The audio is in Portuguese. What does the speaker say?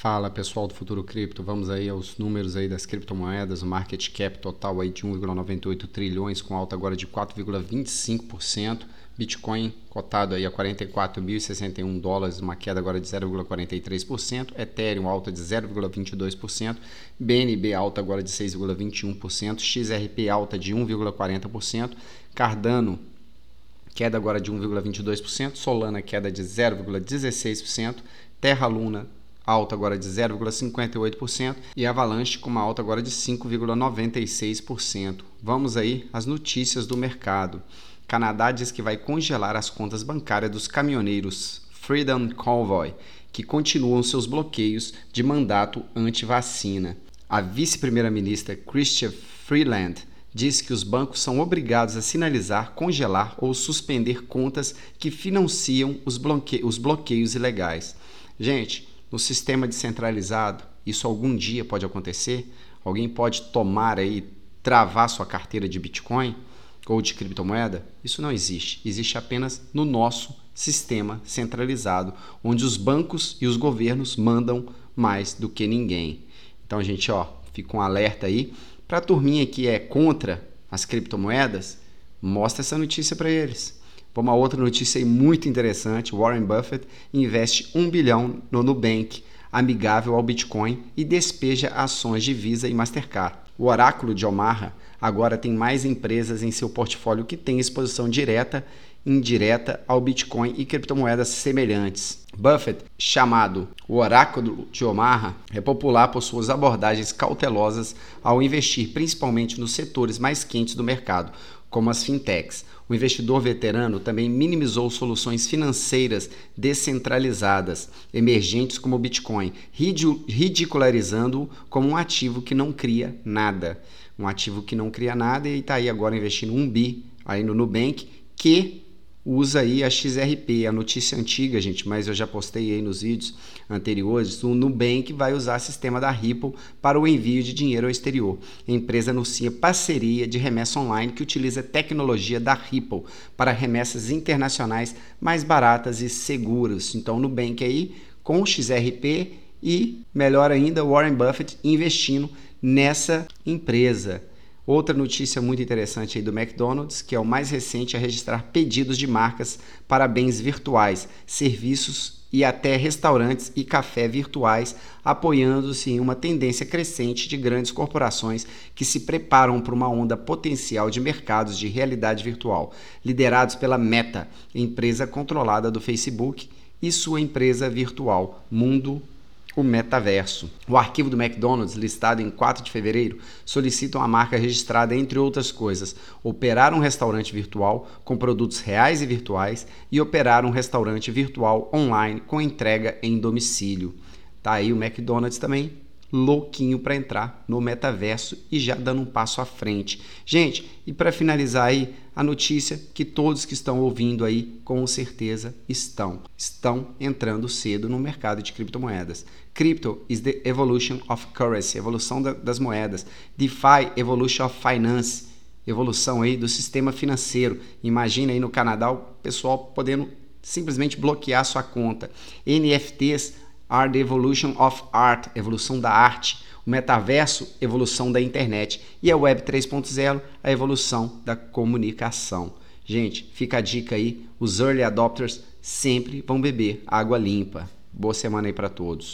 Fala pessoal do Futuro Cripto, vamos aí aos números aí das criptomoedas, o market cap total aí de 1,98 trilhões com alta agora de 4,25%, Bitcoin cotado aí a 44.061 dólares, uma queda agora de 0,43%, Ethereum alta de 0,22%, BNB alta agora de 6,21%, XRP alta de 1,40%, Cardano queda agora de 1,22%, Solana queda de 0,16%, Terra Luna alta agora de 0,58% e Avalanche com uma alta agora de 5,96%. Vamos aí às notícias do mercado. Canadá diz que vai congelar as contas bancárias dos caminhoneiros Freedom Convoy, que continuam seus bloqueios de mandato anti-vacina. A vice-primeira-ministra Chrystia Freeland diz que os bancos são obrigados a sinalizar, congelar ou suspender contas que financiam os bloqueios ilegais. Gente, no sistema descentralizado, isso algum dia pode acontecer? Alguém pode tomar aí, travar sua carteira de Bitcoin ou de criptomoeda? Isso não existe. Existe apenas no nosso sistema centralizado, onde os bancos e os governos mandam mais do que ninguém. Então, gente, ó, fica um alerta aí para a turminha que é contra as criptomoedas, mostra essa notícia para eles. Uma outra notícia muito interessante: Warren Buffett investe um bilhão no Nubank, amigável ao Bitcoin, e despeja ações de Visa e Mastercard. O oráculo de Omaha agora tem mais empresas em seu portfólio que têm exposição direta e indireta ao Bitcoin e criptomoedas semelhantes. Buffett, chamado o oráculo de Omaha, é popular por suas abordagens cautelosas ao investir principalmente nos setores mais quentes do mercado, como as fintechs. O investidor veterano também minimizou soluções financeiras descentralizadas, emergentes como o Bitcoin, ridicularizando-o como um ativo que não cria nada. Um ativo que não cria nada e está aí agora investindo um bi aí no Nubank, que usa aí a XRP, a notícia antiga, gente, mas eu já postei aí nos vídeos anteriores, o Nubank vai usar o sistema da Ripple para o envio de dinheiro ao exterior. A empresa anuncia parceria de remessa online que utiliza tecnologia da Ripple para remessas internacionais mais baratas e seguras. Então, o Nubank aí com o XRP e, melhor ainda, Warren Buffett investindo nessa empresa. Outra notícia muito interessante aí do McDonald's, que é o mais recente a registrar pedidos de marcas para bens virtuais, serviços e até restaurantes e café virtuais, apoiando-se em uma tendência crescente de grandes corporações que se preparam para uma onda potencial de mercados de realidade virtual, liderados pela Meta, empresa controlada do Facebook, e sua empresa virtual Mundo o metaverso. O arquivo do McDonald's, listado em 4 de fevereiro, solicita uma marca registrada, entre outras coisas, operar um restaurante virtual com produtos reais e virtuais e operar um restaurante virtual online com entrega em domicílio. Tá aí o McDonald's também louquinho para entrar no metaverso e já dando um passo à frente. Gente, e para finalizar aí a notícia que todos que estão ouvindo aí com certeza estão estão entrando cedo no mercado de criptomoedas. Crypto is the evolution of currency, evolução da, das moedas. DeFi, evolution of finance, evolução aí do sistema financeiro. Imagina aí no Canadá o pessoal podendo simplesmente bloquear sua conta. NFTs are the evolution of art, evolução da arte. O metaverso, evolução da internet. E a Web 3.0, a evolução da comunicação. Gente, fica a dica aí: os early adopters sempre vão beber água limpa. Boa semana aí para todos.